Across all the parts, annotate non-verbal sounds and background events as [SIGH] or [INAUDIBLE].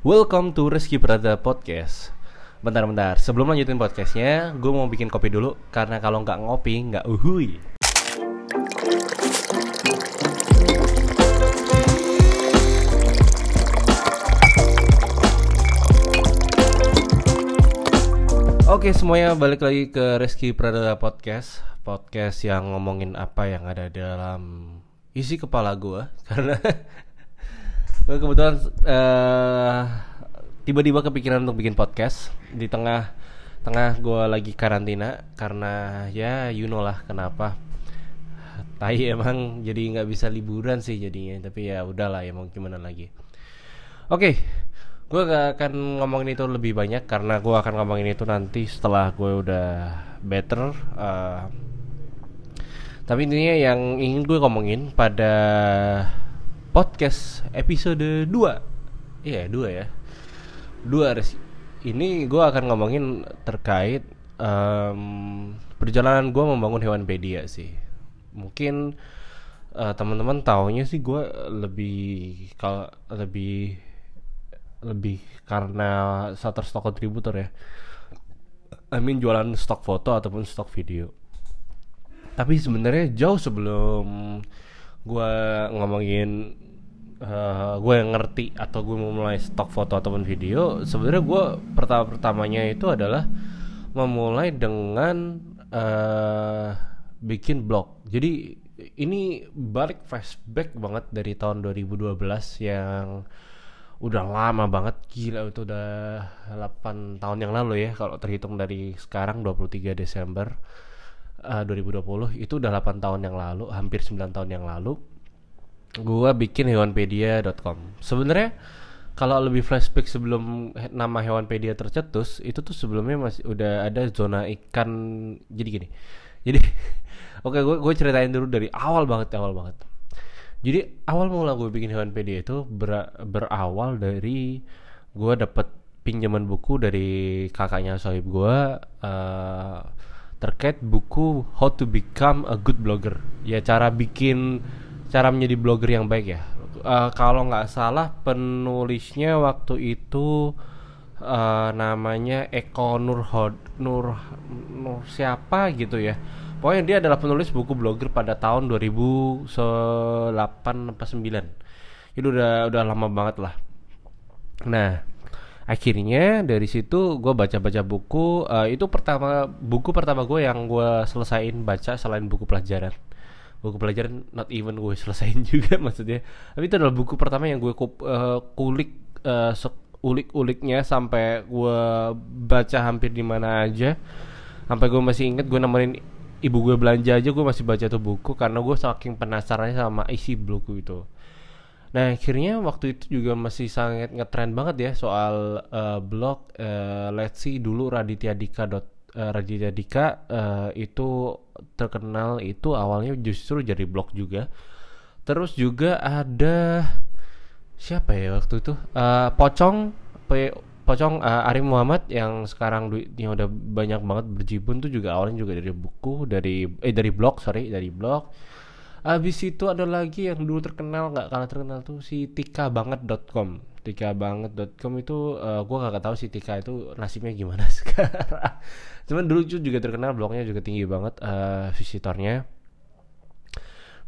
Welcome to Rizky Prada Podcast. Bentar-bentar, sebelum lanjutin podcastnya Gue mau bikin kopi dulu Karena kalau nggak ngopi, nggak uhui. Oke semuanya balik lagi ke Rizky Pradana Podcast. Podcast yang ngomongin apa yang ada dalam isi kepala gue [LAUGHS] Karena gue kebetulan eh, tiba-tiba kepikiran untuk bikin podcast. Di tengah tengah gue lagi karantina Karena ya you know lah kenapa. Tai emang jadi nggak bisa liburan sih jadinya Tapi ya udahlah ya mau gimana lagi. Oke gue gak akan ngomongin itu lebih banyak karena gue akan ngomongin itu nanti setelah gue udah better. Uh, tapi intinya yang ingin gue ngomongin pada podcast episode 2 Iya 2 ya. 2 res Ini gue akan ngomongin terkait um, Perjalanan gue membangun Hewanpedia sih. Mungkin uh, teman-teman taunya sih gue lebih kalau lebih lebih karena Shutterstock contributor ya. I mean jualan stok foto ataupun stok video. Tapi sebenarnya jauh sebelum gue ngomongin uh, gue yang ngerti atau gue mau mulai stok foto ataupun video sebenarnya gue pertama pertamanya itu adalah memulai dengan uh, bikin blog. Jadi ini balik flashback banget dari tahun 2012 yang udah lama banget. Gila itu udah 8 tahun yang lalu ya kalau terhitung dari sekarang 23 Desember uh, 2020 itu udah 8 tahun yang lalu hampir 9 tahun yang lalu gua bikin hewanpedia.com sebenarnya kalau lebih flashback sebelum nama hewanpedia tercetus itu tuh sebelumnya masih udah ada zona ikan jadi gini. [LAUGHS] Jadi oke gue gue ceritain dulu dari awal banget awal banget. Jadi awal mula gue bikin Hewanpedia itu ber, berawal dari gue dapet pinjaman buku dari kakaknya sohib gue uh, terkait buku How to Become a Good Blogger. Ya cara bikin cara menjadi blogger yang baik ya. Uh, kalau nggak salah penulisnya waktu itu uh, namanya Eko Nur Nur Nur siapa gitu ya Pokoknya dia adalah penulis buku blogger pada tahun 2008 apa 9. Itu udah udah lama banget lah. Nah, akhirnya dari situ gue baca-baca buku. Uh, itu pertama buku pertama gue yang gue selesain baca selain buku pelajaran. Buku pelajaran not even gue selesain [LAUGHS] juga maksudnya. Tapi itu adalah buku pertama yang gue uh, kulik uh, ulik-uliknya sampai gue baca hampir di mana aja. Sampai gue masih inget gue nemenin ibu gue belanja aja gue masih baca tuh buku karena gue saking penasarannya sama isi buku itu nah akhirnya waktu itu juga masih sangat ngetrend banget ya soal uh, blog uh, let's see dulu Raditya Dika dot uh, Raditya Dika uh, itu terkenal itu awalnya justru jadi blog juga. Terus juga ada siapa ya waktu itu? Uh, Pocong Pocong uh, Arif Muhammad yang sekarang duitnya udah banyak banget berjibun tuh juga awalnya juga dari buku dari eh dari blog sorry dari blog Abis itu ada lagi yang dulu terkenal nggak kalah terkenal tuh si tika banget.com tika banget.com itu uh, gue gak tahu si tika itu nasibnya gimana [LAUGHS] sekarang. Cuman dulu juga terkenal blognya juga tinggi banget uh, visitornya.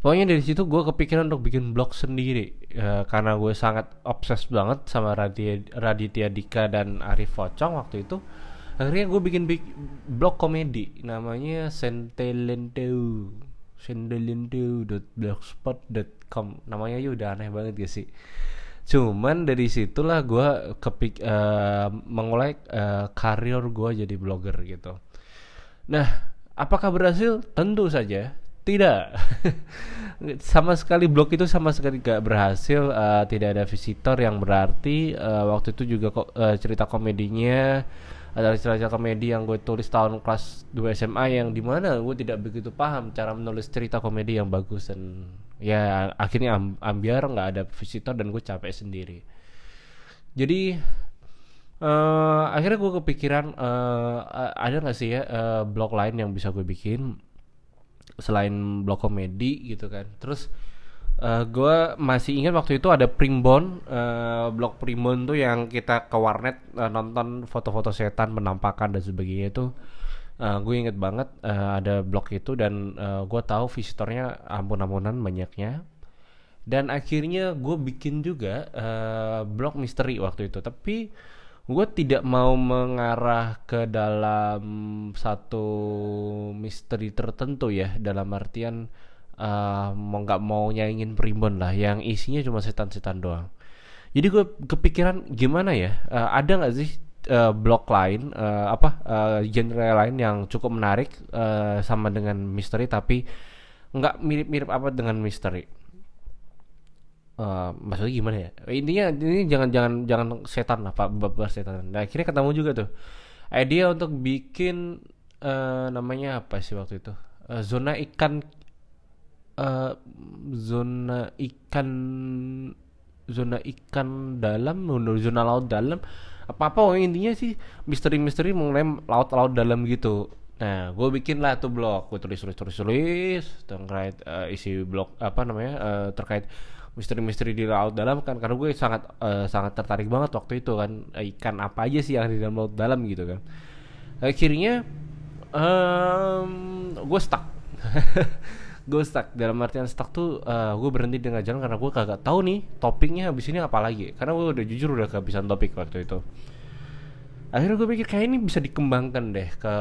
Pokoknya dari situ gue kepikiran untuk bikin blog sendiri uh, karena gue sangat obses banget sama Raditya, Raditya Dika dan Arif Focong waktu itu. Akhirnya gue bikin blog komedi namanya sentelenteu sentelenteu.blogspot.com namanya ya udah aneh banget gak sih? Cuman dari situlah gue kepik uh, mengulai uh, karir gue jadi blogger gitu. Nah apakah berhasil? Tentu saja tidak. [LAUGHS] Sama sekali blog itu sama sekali gak berhasil uh, tidak ada visitor yang berarti uh, waktu itu juga kok uh, cerita komedinya adalah cerita komedi yang gue tulis tahun kelas 2 SMA yang di mana gue tidak begitu paham cara menulis cerita komedi yang bagus. Dan ya akhirnya amb ambiar nggak ada visitor dan gue capek sendiri. Jadi uh, akhirnya gue kepikiran uh, ada nggak sih ya uh, blog lain yang bisa gue bikin selain blog komedi gitu kan. Terus Uh, gue masih ingat waktu itu ada Primbon, uh, blog Primbon tuh yang kita ke warnet uh, nonton foto-foto setan penampakan dan sebagainya itu. Uh, gue inget banget uh, ada blog itu dan uh, gue tahu visitornya ampun-ampunan banyaknya. Dan akhirnya gue bikin juga uh, blog misteri waktu itu. Tapi gue tidak mau mengarah ke dalam satu misteri tertentu ya. Dalam artian uh, mau nggak mau nyaingin primbon lah yang isinya cuma setan-setan doang. Jadi gue kepikiran gimana ya uh, ada nggak sih uh, blog lain uh, apa uh, genre lain yang cukup menarik uh, sama dengan misteri tapi nggak mirip-mirip apa dengan misteri? Uh, maksudnya gimana ya? Intinya ini jangan jangan jangan setan lah pak bapak setan. Nah akhirnya ketemu juga tuh. Ide untuk bikin uh, namanya apa sih waktu itu? Uh, zona ikan uh, zona ikan zona ikan dalam zona laut dalam apa apa oh, intinya sih misteri-misteri mengenai laut-laut dalam gitu. Nah gue bikin lah tuh blog gue tulis tulis tulis tulis terkait uh, isi blog apa namanya uh, terkait misteri-misteri di laut dalam kan karena gue sangat uh, sangat tertarik banget waktu itu kan ikan apa aja sih yang di dalam laut dalam gitu kan. Akhirnya um, gue stuck [LAUGHS] gue stuck. Dalam artian stuck tuh uh, gue berhenti di tengah jalan karena gue kagak tahu nih topiknya habis ini apa lagi. Karena gue udah jujur udah kehabisan topik waktu itu. Akhirnya gue pikir kayak ini bisa dikembangkan deh ke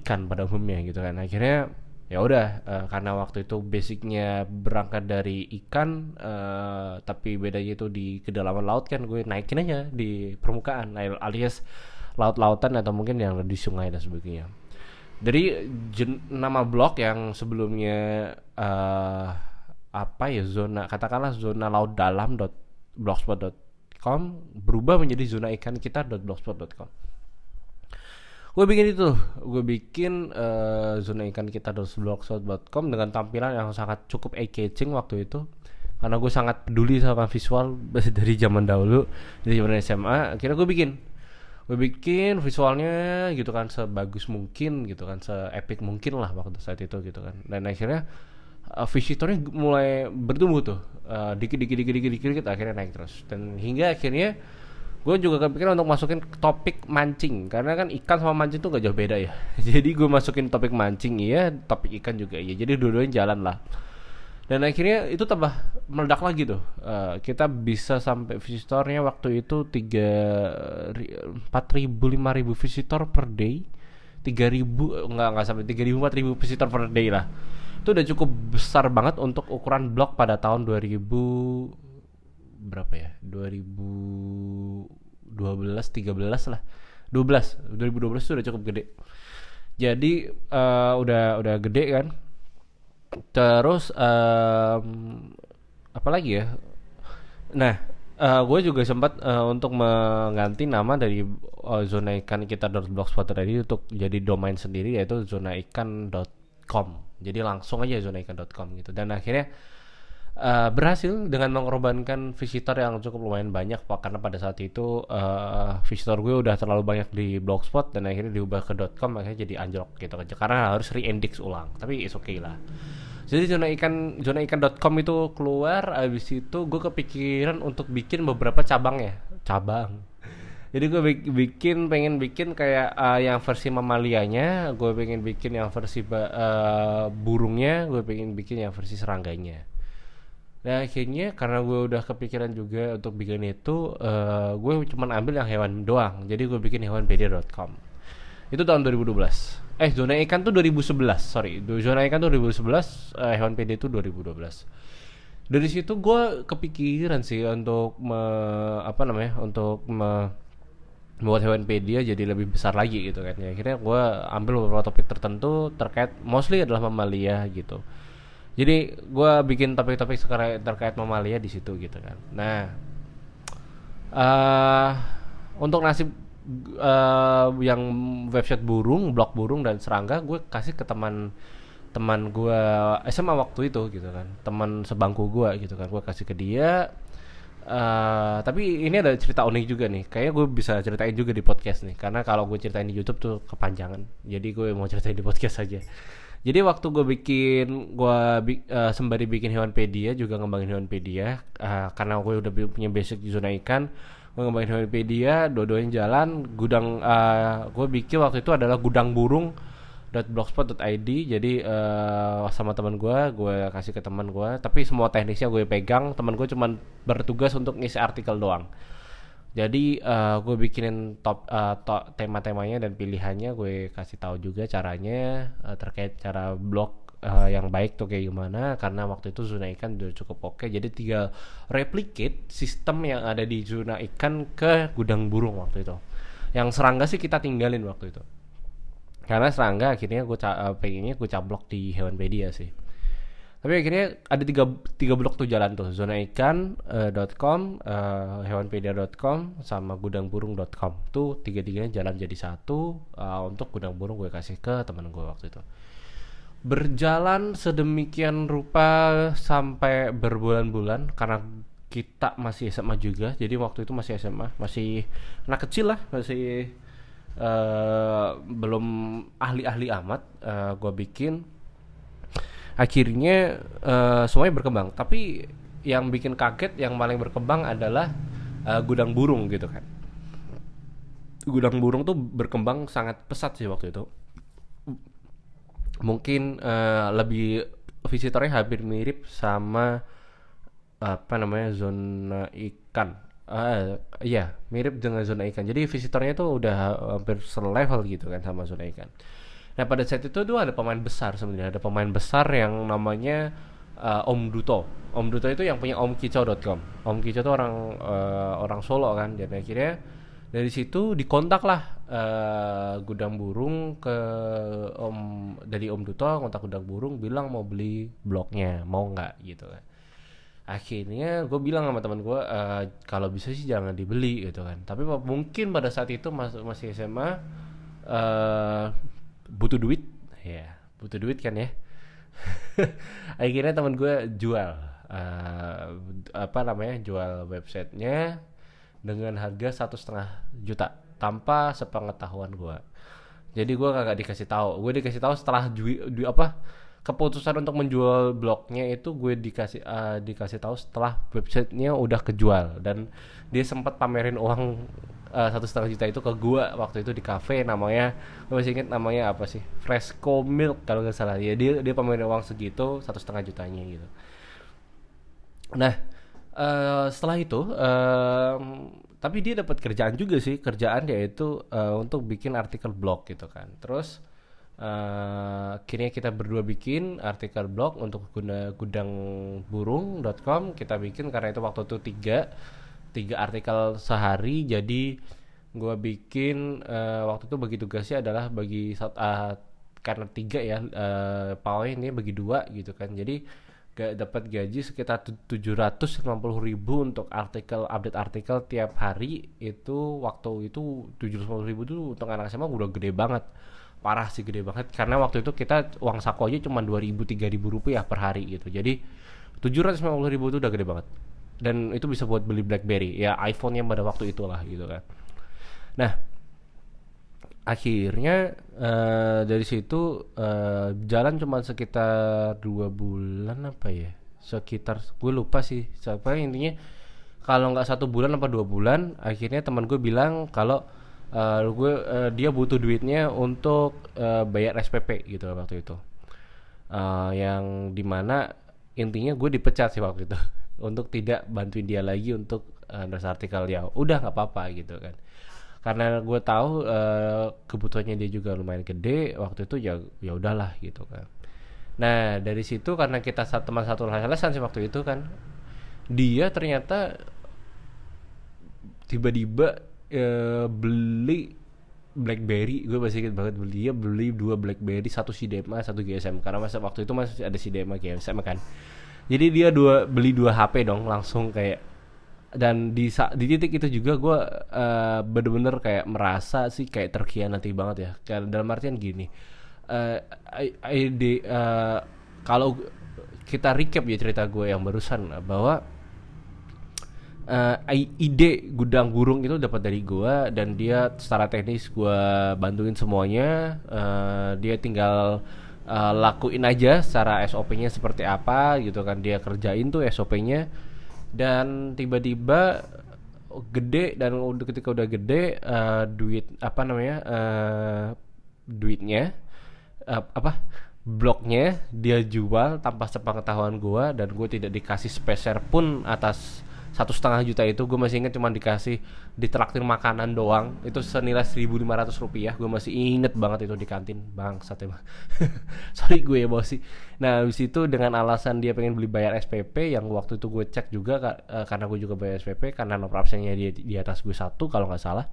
ikan pada umumnya gitu kan. Akhirnya ya udah uh, karena waktu itu basicnya berangkat dari ikan uh, tapi bedanya itu di kedalaman laut kan gue naikin aja di permukaan alias laut-lautan atau mungkin yang di sungai dan sebagainya dari jen, nama blog yang sebelumnya uh, apa ya zona katakanlah zona laut dalam dot blogspot.com berubah menjadi zona ikan kita dot blogspot.com gue bikin itu. Gue bikin uh, zona ikan kita dot blogspot.com dengan tampilan yang sangat cukup eye catching waktu itu. Karena gue sangat peduli sama visual [LAUGHS] dari zaman dahulu dari zaman SMA akhirnya gue bikin gue bikin visualnya gitu kan sebagus mungkin gitu kan seepik mungkin lah waktu saat itu gitu kan. Dan akhirnya uh, visitornya mulai bertumbuh tuh. Uh, dikit dikit dikit dikit dikit, dikit akhirnya naik terus. Dan hingga akhirnya gue juga kepikiran untuk masukin topik mancing. Karena kan ikan sama mancing tuh gak jauh beda ya. [LAUGHS] Jadi gue masukin topik mancing iya topik ikan juga iya. Jadi dua-duanya jalan lah dan akhirnya itu tambah meledak lagi tuh. Uh, kita bisa sampai visitornya waktu itu tiga empat ribu lima ribu visitor per day. Tiga ribu nggak nggak sampai tiga ribu empat ribu visitor per day lah. Itu udah cukup besar banget untuk ukuran blog pada tahun 2000 berapa ya? 2012 13 lah. 12 2012 itu udah cukup gede. Jadi uh, udah udah gede kan terus um, apa lagi ya? Nah uh, gue juga sempat uh, untuk mengganti nama dari uh, zona ikan kita blogspot tadi untuk jadi domain sendiri yaitu zona ikan.com jadi langsung aja zona ikan.com gitu. Dan akhirnya uh, berhasil dengan mengorbankan visitor yang cukup lumayan banyak pak. Karena pada saat itu uh, visitor gue udah terlalu banyak di blogspot dan akhirnya diubah ke .com akhirnya jadi anjlok gitu. Aja karena harus reindex ulang. Tapi is okay lah jadi zona ikan zona ikan.com itu keluar abis itu gue kepikiran untuk bikin beberapa cabang ya. Cabang. Jadi gue bikin pengen bikin kayak uh, yang versi mamalianya gue pengen bikin yang versi uh, burungnya gue pengen bikin yang versi serangganya. Nah akhirnya karena gue udah kepikiran juga untuk bikin itu uh, gue cuma ambil yang hewan doang. Jadi gue bikin hewanpedia.com itu tahun 2012 eh zona ikan tuh 2011 sorry. Zona ikan tuh 2011 eh, hewan PD itu 2012 dari situ gue kepikiran sih untuk me, apa namanya untuk me, membuat hewan pedia jadi lebih besar lagi gitu kan. Ya akhirnya gue ambil beberapa topik tertentu terkait mostly adalah mamalia gitu. Jadi gue bikin topik-topik terkait mamalia di situ gitu kan. Nah uh, untuk nasib uh, yang website burung, blog burung dan serangga gue kasih ke teman teman gue SMA waktu itu gitu kan, teman sebangku gue gitu kan, gue kasih ke dia. Uh, tapi ini ada cerita unik juga nih, kayaknya gue bisa ceritain juga di podcast nih, karena kalau gue ceritain di YouTube tuh kepanjangan, jadi gue mau ceritain di podcast aja. Jadi waktu gue bikin gue uh, sembari bikin hewanpedia juga ngembangin hewanpedia uh, karena gue udah punya basic zona ikan gue ngembangin hewanpedia dua-duanya jalan. Gudang uh, gue bikin waktu itu adalah gudang burung blogspot.id jadi uh, sama teman gue gue kasih ke teman gue tapi semua teknisnya gue pegang. Teman gue cuman bertugas untuk ngisi artikel doang. Jadi uh, gue bikinin top, uh, top tema-temanya dan pilihannya. Gue kasih tahu juga caranya uh, terkait cara blog uh, yang baik tuh kayak gimana karena waktu itu zona ikan udah cukup oke. Jadi tinggal replicate sistem yang ada di zona ikan ke gudang burung waktu itu. Yang serangga sih kita tinggalin waktu itu. Karena serangga akhirnya gue uh, pengennya gue cablok di hewanpedia sih. Tapi akhirnya ada tiga, tiga blok tuh jalan tuh. Zona ikan uh, .com, uh, hewanpedia.com sama gudangburung.com tuh tiga tiganya jalan jadi satu uh, untuk gudang burung gue kasih ke teman gue waktu itu berjalan sedemikian rupa sampai berbulan-bulan karena kita masih SMA juga. Jadi waktu itu masih SMA masih anak kecil lah masih uh, belum ahli-ahli amat uh, gue bikin. Akhirnya uh, semuanya berkembang. Tapi yang bikin kaget yang paling berkembang adalah uh, gudang burung gitu kan. Gudang burung tuh berkembang sangat pesat sih waktu itu mungkin uh, lebih visitornya hampir mirip sama apa namanya zona ikan. Uh, iya mirip dengan zona ikan. Jadi visitornya tuh udah hampir selevel gitu kan sama zona ikan. Nah pada saat itu tuh ada pemain besar sebenarnya, ada pemain besar yang namanya uh, Om Duto. Om Duto itu yang punya omkicau.com. Om Kicau itu orang uh, orang Solo kan, dan akhirnya dari situ dikontak lah uh, gudang burung ke Om dari Om Duto kontak gudang burung bilang mau beli bloknya, mau nggak gitu kan. Akhirnya gue bilang sama teman gue uh, kalau bisa sih jangan dibeli gitu kan. Tapi mungkin pada saat itu mas masih SMA uh, butuh duit ya butuh duit kan ya [LAUGHS] akhirnya teman gue jual uh, apa namanya jual websitenya dengan harga satu setengah juta tanpa sepengetahuan gue jadi gue kagak dikasih tahu. Gue dikasih tahu setelah ju, ju apa keputusan untuk menjual blognya itu gue dikasih uh, dikasih tahu setelah websitenya udah kejual. Dan dia sempat pamerin uang Eh, satu setengah juta itu ke gua waktu itu di cafe. Namanya gue masih inget namanya apa sih? Fresco Milk kalau nggak salah. Ya dia dia pamerin uang segitu satu setengah jutanya gitu. Nah uh, setelah itu uh, tapi dia dapat kerjaan juga sih kerjaan yaitu uh, untuk bikin artikel blog gitu kan. Terus uh, akhirnya kita berdua bikin artikel blog untuk guna gudang burung.com kita bikin karena itu waktu itu tiga tiga artikel sehari. Jadi gue bikin uh, waktu itu bagi tugasnya adalah bagi uh, karena tiga ya uh, pawai ini bagi dua gitu kan. Jadi dapat gaji sekitar tujuh ratus puluh ribu untuk artikel update artikel tiap hari itu waktu itu tujuh ratus ribu itu untuk anak SMA udah gede banget. Parah sih gede banget karena waktu itu kita uang saku aja cuma dua ribu tiga ribu rupiah per hari gitu. Jadi tujuh ratus puluh ribu itu udah gede banget. Dan itu bisa buat beli BlackBerry. Ya iPhone-nya pada waktu itulah gitu kan. Nah akhirnya uh, dari situ uh, jalan cuma sekitar dua bulan apa ya? Sekitar gue lupa sih. Siapa intinya kalau nggak satu bulan apa dua bulan akhirnya teman gue bilang kalau uh, gue uh, dia butuh duitnya untuk uh, bayar SPP gitu waktu itu. Uh, yang di mana intinya gue dipecat sih waktu itu. [LAUGHS] Untuk tidak bantuin dia lagi untuk uh, nulis artikel ya udah nggak apa-apa gitu kan karena gue tahu uh, kebutuhannya dia juga lumayan gede waktu itu ya ya udahlah gitu kan. Nah dari situ karena kita satu teman satu alasan sih waktu itu kan dia ternyata tiba-tiba uh, beli BlackBerry. Gue masih inget banget beli dia beli dua BlackBerry satu CDMA satu GSM karena masa waktu itu masih ada CDMA GSM kan. Jadi dia dua beli dua HP dong langsung kayak dan di di titik itu juga gue uh, bener-bener kayak merasa sih kayak terkhianati banget ya. Kayak dalam artian gini uh, ide uh, kalau kita recap ya cerita gue yang barusan bahwa uh, ide gudang burung itu dapat dari gue dan dia secara teknis gue bantuin semuanya. Uh, dia tinggal uh, lakuin aja secara SOP-nya seperti apa gitu kan. Dia kerjain tuh SOP-nya dan tiba-tiba gede dan ketika udah gede uh, duit apa namanya uh, duitnya uh, apa bloknya dia jual tanpa sepengetahuan gua dan gue tidak dikasih speser pun atas satu setengah juta itu gue masih inget cuma dikasih ditraktir makanan doang. Itu senilai 1.500 rupiah. Gue masih inget banget itu di kantin. Bang sate [LAUGHS] sorry gue emosi. Nah habis itu dengan alasan dia pengen beli bayar SPP yang waktu itu gue cek juga uh, karena gue juga bayar SPP karena nomor absennya dia di atas gue satu kalau nggak salah.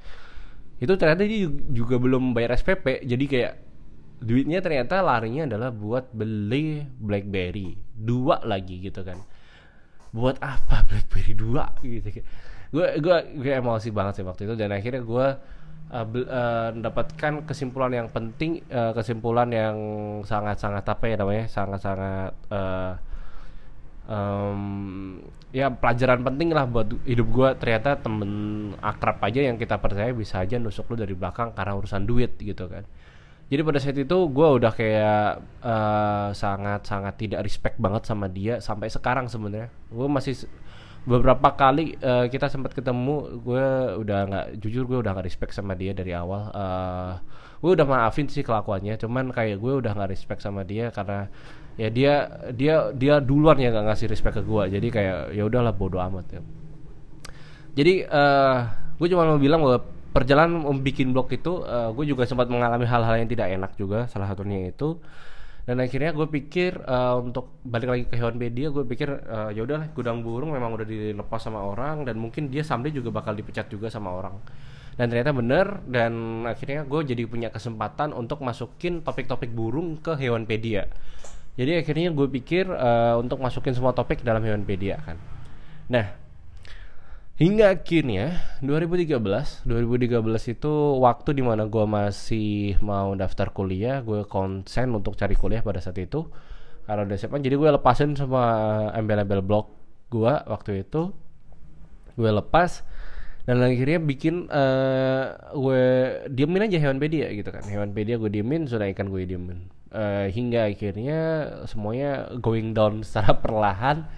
Itu ternyata dia juga belum bayar SPP jadi kayak duitnya ternyata larinya adalah buat beli BlackBerry. Dua lagi gitu kan buat apa BlackBerry 2 gitu gue gue gue emosi banget sih waktu itu. Dan akhirnya gue uh, uh, mendapatkan kesimpulan yang penting uh, kesimpulan yang sangat sangat apa ya namanya sangat sangat uh, um, ya pelajaran penting lah buat hidup gue ternyata temen akrab aja yang kita percaya bisa aja nusuk lu dari belakang karena urusan duit gitu kan jadi pada saat itu gue udah kayak uh, sangat sangat tidak respect banget sama dia sampai sekarang sebenarnya. Gue masih beberapa kali uh, kita sempat ketemu gue udah nggak jujur gue udah nggak respect sama dia dari awal. Uh, eh, gue udah maafin sih kelakuannya cuman kayak gue udah nggak respect sama dia karena ya dia dia dia duluan yang nggak ngasih respect ke gue jadi kayak ya udahlah bodoh amat ya. Jadi uh, gue cuma mau bilang bahwa perjalanan membuat blog itu uh, gue juga sempat mengalami hal-hal yang tidak enak juga salah satunya itu. Dan akhirnya gue pikir uh, untuk balik lagi ke hewan media gue pikir uh, ya udahlah gudang burung memang udah dilepas sama orang dan mungkin dia someday juga bakal dipecat juga sama orang. Dan ternyata bener dan akhirnya gue jadi punya kesempatan untuk masukin topik-topik burung ke hewanpedia jadi akhirnya gue pikir uh, untuk masukin semua topik dalam hewanpedia kan. Nah Hingga akhirnya 2013, 2013 itu waktu di mana gue masih mau daftar kuliah, gue konsen untuk cari kuliah pada saat itu. Karena udah siap, jadi gue lepasin semua embel-embel blog gue waktu itu. Gue lepas dan akhirnya bikin uh, gue diemin aja hewan pedia gitu kan. Hewan pedia gue diemin, sudah ikan gue diemin. Uh, hingga akhirnya semuanya going down secara [LAUGHS] perlahan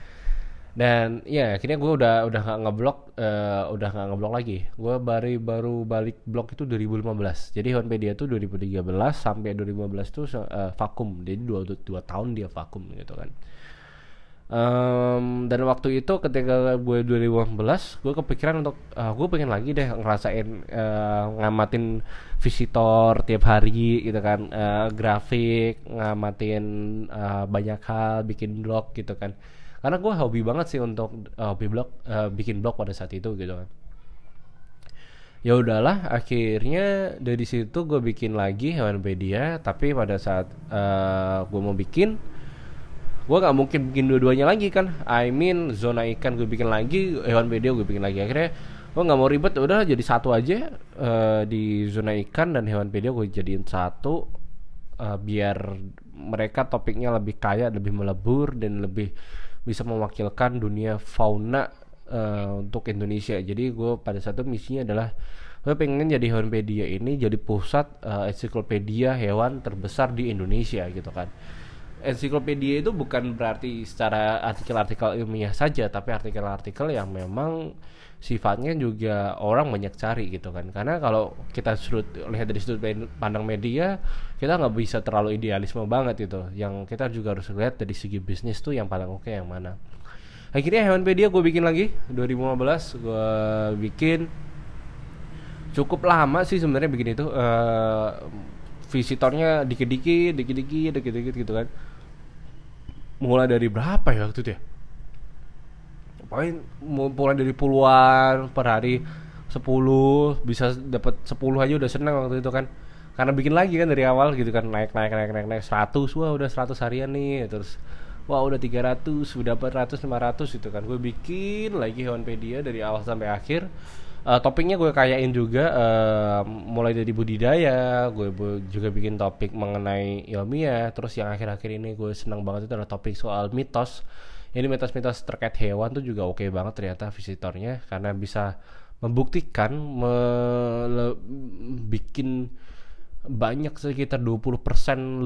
dan ya akhirnya gue udah udah nggak ngeblok uh, udah nggak ngeblok lagi. Gue baru baru balik blok itu 2015 jadi Honpedia tuh 2013 sampai 2015 tuh uh, vakum. Jadi dua, dua tahun dia vakum gitu kan. Um, dan waktu itu ketika gue 2015 gue kepikiran untuk uh, gue pengen lagi deh ngerasain uh, ngamatin visitor tiap hari gitu kan. Uh, grafik ngamatin uh, banyak hal bikin blog gitu kan karena gue hobi banget sih untuk uh, hobi blog uh, bikin blog pada saat itu gitu kan. Ya udahlah akhirnya dari situ gue bikin lagi hewanpedia tapi pada saat uh, gue mau bikin gue nggak mungkin bikin dua-duanya lagi kan. I mean zona ikan gue bikin lagi hewanpedia gue bikin lagi. Akhirnya gue nggak mau ribet udah jadi satu aja uh, di zona ikan dan hewanpedia gue jadiin satu uh, biar mereka topiknya lebih kaya lebih melebur dan lebih bisa mewakilkan dunia fauna uh, untuk Indonesia. Jadi gue pada saat itu misinya adalah gue pengen jadi hewanpedia ini jadi pusat uh, ensiklopedia hewan terbesar di Indonesia gitu kan. Ensiklopedia itu bukan berarti secara artikel-artikel ilmiah saja, tapi artikel-artikel yang memang sifatnya juga orang banyak cari gitu kan. Karena kalau kita sudut lihat dari sudut pandang media kita nggak bisa terlalu idealisme banget itu yang kita juga harus lihat dari segi bisnis tuh yang paling oke okay yang mana. Akhirnya hewan media gue bikin lagi 2015 gue bikin cukup lama sih sebenarnya bikin itu uh, visitornya dikit-dikit dikit-dikit dikit-dikit gitu kan. Mulai dari berapa ya waktu itu ya paling mulai dari puluhan per hari 10 bisa dapat 10 aja udah seneng waktu itu kan. Karena bikin lagi kan dari awal gitu kan naik naik naik naik naik 100 wah udah 100 harian nih terus wah udah 300 udah 400 500 gitu kan. Gue bikin lagi hewanpedia dari awal sampai akhir. Uh, topiknya gue kayain juga uh, mulai dari budidaya gue juga bikin topik mengenai ilmiah terus yang akhir-akhir ini gue senang banget itu adalah topik soal mitos ini mitos-mitos terkait hewan tuh juga oke okay banget ternyata visitornya karena bisa membuktikan me, bikin banyak sekitar 20%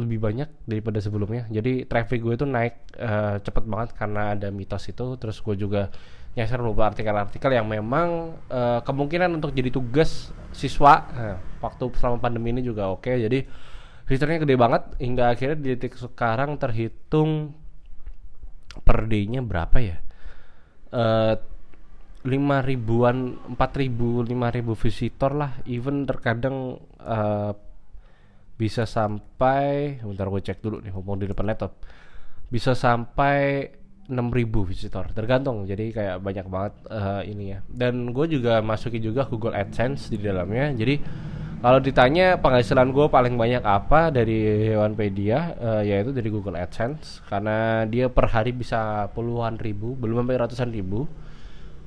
lebih banyak daripada sebelumnya. Jadi traffic gue itu naik uh, cepet banget karena ada mitos itu. Terus gue juga nyasar beberapa artikel-artikel yang memang uh, kemungkinan untuk jadi tugas siswa uh, waktu selama pandemi ini juga oke. Okay. Jadi fiturnya gede banget hingga akhirnya di titik sekarang terhitung per day-nya berapa ya? Uh, lima ribuan, empat ribu, lima ribu visitor lah. Even terkadang uh, bisa sampai, bentar gue cek dulu nih, ngomong di depan laptop. Bisa sampai 6000 visitor tergantung jadi kayak banyak banget uh, ini ya dan gue juga masukin juga Google AdSense di dalamnya jadi kalau ditanya penghasilan gue paling banyak apa dari Hewanpedia uh, yaitu dari Google AdSense. Karena dia per hari bisa puluhan ribu belum sampai ratusan ribu.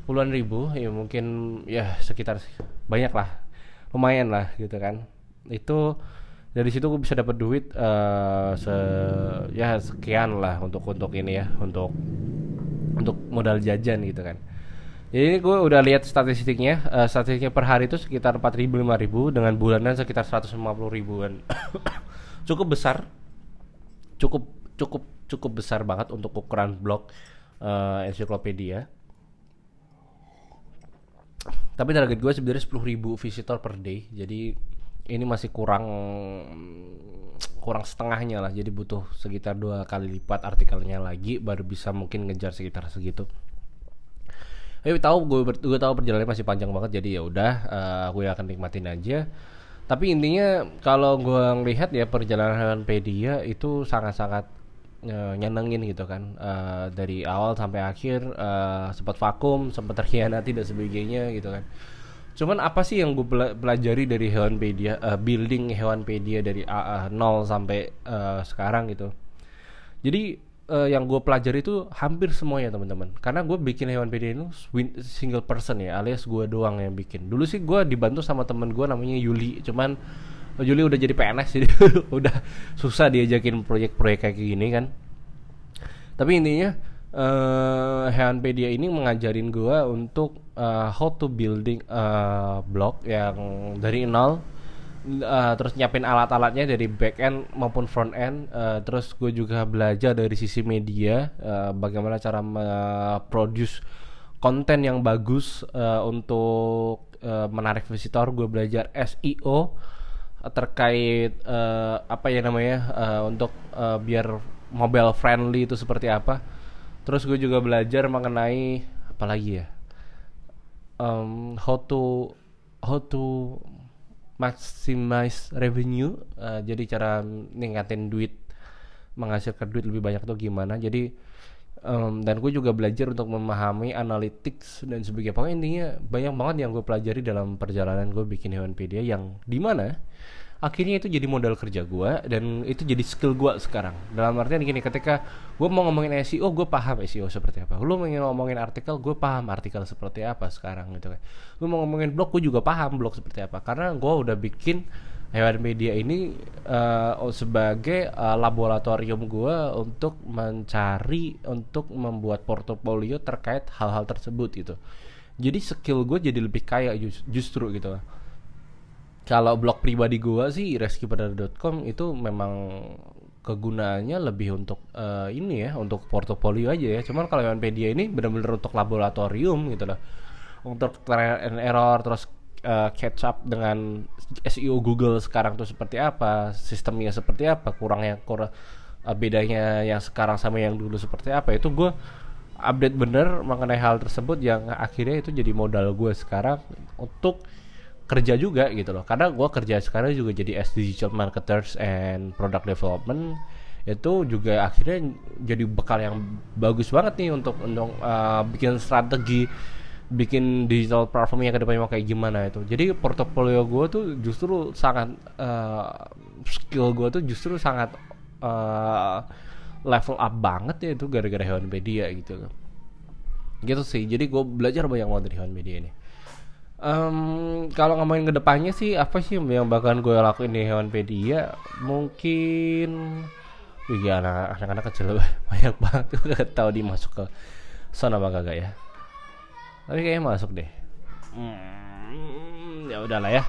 Puluhan ribu ya mungkin ya sekitar banyak lah. Lumayan lah gitu kan. Itu dari situ gue bisa dapat duit uh, se ya sekian lah untuk untuk ini ya untuk untuk modal jajan gitu kan jadi ini gue udah lihat statistiknya uh, statistiknya per hari itu sekitar 4000 5000 dengan bulanan sekitar 150 ribuan. [COUGHS] Cukup besar. Cukup cukup cukup besar banget untuk ukuran blog uh, ensiklopedia. Tapi target gue sebenarnya 10.000 visitor per day. Jadi ini masih kurang kurang setengahnya lah. Jadi butuh sekitar dua kali lipat artikelnya lagi baru bisa mungkin ngejar sekitar segitu tapi tahu gue gue tahu perjalanannya masih panjang banget jadi ya udah uh, gue akan nikmatin aja. Tapi intinya kalau gue ngelihat ya perjalanan pedia itu sangat-sangat uh, nyenengin gitu kan. Uh, dari awal sampai akhir uh, sempat vakum sempat terkhianati dan sebagainya gitu kan. Cuman apa sih yang gue pelajari dari Hewanpedia, uh, building Hewanpedia dari uh, nol sampai uh, sekarang gitu. Jadi uh, yang gue pelajari itu hampir semuanya teman-teman. Karena gue bikin Hewanpedia itu single person ya, alias gue doang yang bikin. Dulu sih gue dibantu sama temen gue namanya Yuli, cuman Yuli udah jadi PNS [LAUGHS] jadi udah susah diajakin proyek-proyek kayak gini kan. Tapi intinya uh, Hewanpedia ini mengajarin gue untuk uh, how to building uh, blog yang dari nol uh, terus nyiapin alat-alatnya dari back end maupun front end. Uh, terus gue juga belajar dari sisi media uh, bagaimana cara produce konten yang bagus uh, untuk uh, menarik visitor. Gue belajar SEO terkait uh, apa ya namanya uh, untuk uh, biar mobile friendly itu seperti apa. Terus gue juga belajar mengenai apa lagi ya um, how to how to maximize revenue uh, jadi cara ningkatin duit menghasilkan duit lebih banyak tuh gimana. Jadi um, dan gue juga belajar untuk memahami analytics dan sebagainya pokoknya intinya banyak banget yang gue pelajari dalam perjalanan gue bikin Hewanpedia yang di mana akhirnya itu jadi modal kerja gue dan itu jadi skill gue sekarang. Dalam artian gini ketika gue mau ngomongin SEO gue paham SEO seperti apa. Lu mau ngomongin artikel gue paham artikel seperti apa sekarang gitu kan. Gue mau ngomongin blog gue juga paham blog seperti apa. Karena gue udah bikin hewan media ini uh, sebagai uh, laboratorium gue untuk mencari untuk membuat portofolio terkait hal-hal tersebut gitu. Jadi skill gue jadi lebih kaya justru gitu kalau blog pribadi gua sih reskipadar.com itu memang kegunaannya lebih untuk uh, ini ya untuk portofolio aja ya. Cuman kalau Wikipedia ini benar-benar untuk laboratorium gitu loh. Untuk trial and error terus uh, catch up dengan SEO Google sekarang tuh seperti apa sistemnya seperti apa kurangnya kurang uh, bedanya yang sekarang sama yang dulu seperti apa itu gue update bener mengenai hal tersebut yang akhirnya itu jadi modal gue sekarang untuk kerja juga gitu loh. Karena gue kerja sekarang juga jadi as digital marketers and product development itu juga akhirnya jadi bekal yang bagus banget nih untuk untuk uh, bikin strategi bikin digital platform yang ke depannya mau kayak gimana itu. Jadi portofolio gue tuh justru sangat uh, skill gue tuh justru sangat uh, level up banget ya itu gara-gara hewan media gitu. Gitu sih. Jadi gue belajar banyak banget dari hewan media ini Um, kalau ngomongin ke depannya sih apa sih yang bakalan gue lakuin di Hewanpedia? Mungkin Iya anak anak kecil [LAUGHS] banyak banget udah tahu dia masuk ke sana apa gak ya. Tapi kayaknya masuk deh. Hmm, ya udahlah ya.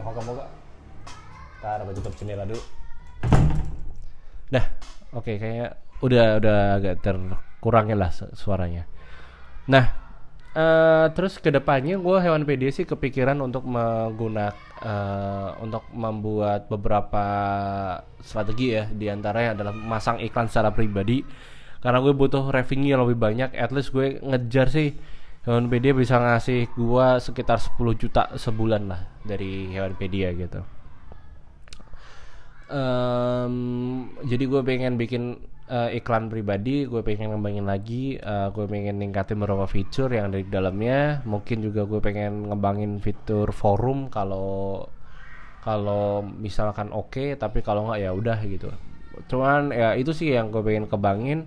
Moga-moga. Ntar gue tutup jendela dulu. Dah, oke kayaknya udah udah agak terkurangin lah su- suaranya. Nah, eh terus ke depannya gue hewan PD sih kepikiran untuk menggunakan untuk membuat beberapa strategi ya di antaranya adalah masang iklan secara pribadi. Karena gue butuh revenue yang lebih banyak at least gue ngejar sih hewan PD bisa ngasih gue sekitar 10 juta sebulan lah dari hewan pedia gitu. Em, jadi gue pengen bikin eh, iklan pribadi, gue pengen ngembangin lagi, eh, gue pengen ningkatin beberapa fitur yang ada di dalamnya. Mungkin juga gue pengen ngembangin fitur forum kalau kalau misalkan oke, tapi kalau nggak ya udah gitu. Cuman ya itu sih yang gue pengen kembangin.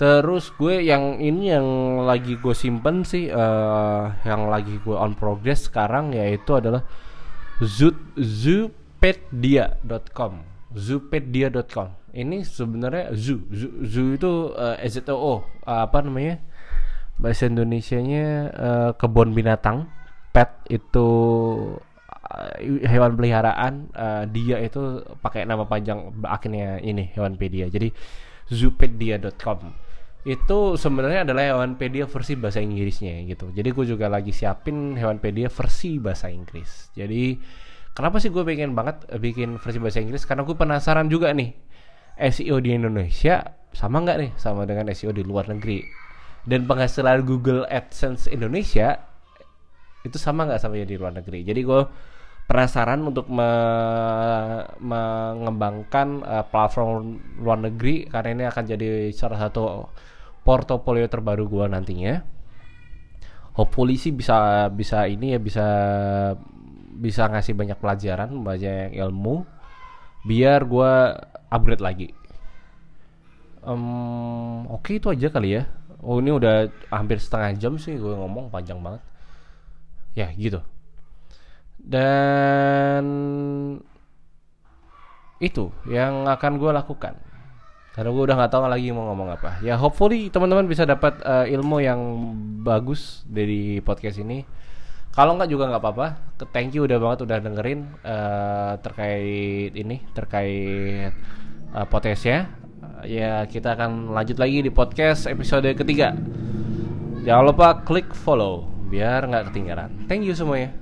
Terus gue yang ini yang lagi gue simpen sih, eh, yang lagi gue on progress sekarang yaitu adalah Zoot zoopedia.com zoopedia.com ini sebenarnya zoo. Zoo, zoo itu uh, ZOO apa namanya? Bahasa Indonesianya eh, kebun binatang. Pet itu eh, hewan peliharaan eh, dia itu pakai nama panjang akhirnya ini hewanpedia. Jadi zoopedia.com itu sebenarnya adalah hewanpedia versi bahasa Inggrisnya gitu. Jadi gue juga lagi siapin hewanpedia versi bahasa Inggris. Jadi kenapa sih gue pengen banget eh, bikin versi bahasa Inggris? Karena gue penasaran juga nih SEO di Indonesia sama nggak nih sama dengan SEO di luar negeri? Dan penghasilan Google AdSense Indonesia itu sama nggak sama yang di luar negeri? Jadi gue penasaran untuk me- mengembangkan eh, platform luar negeri karena ini akan jadi salah satu portofolio terbaru gue nantinya. Hopefully sih bisa bisa ini ya bisa bisa ngasih banyak pelajaran banyak ilmu biar gue upgrade lagi? Em, oke itu aja kali ya. Oh ini udah hampir setengah jam sih gue ngomong panjang banget. Ya gitu. Dan itu yang akan gue lakukan. Karena gue udah nggak tahu lagi mau ngomong apa. Ya hopefully teman-teman bisa dapat eh, ilmu yang bagus dari podcast ini kalau nggak juga nggak apa-apa. Thank you udah banget udah dengerin eh, terkait ini terkait eh, podcastnya. Ya kita akan lanjut lagi di podcast episode ketiga. Jangan lupa klik follow biar nggak ketinggalan. Thank you semuanya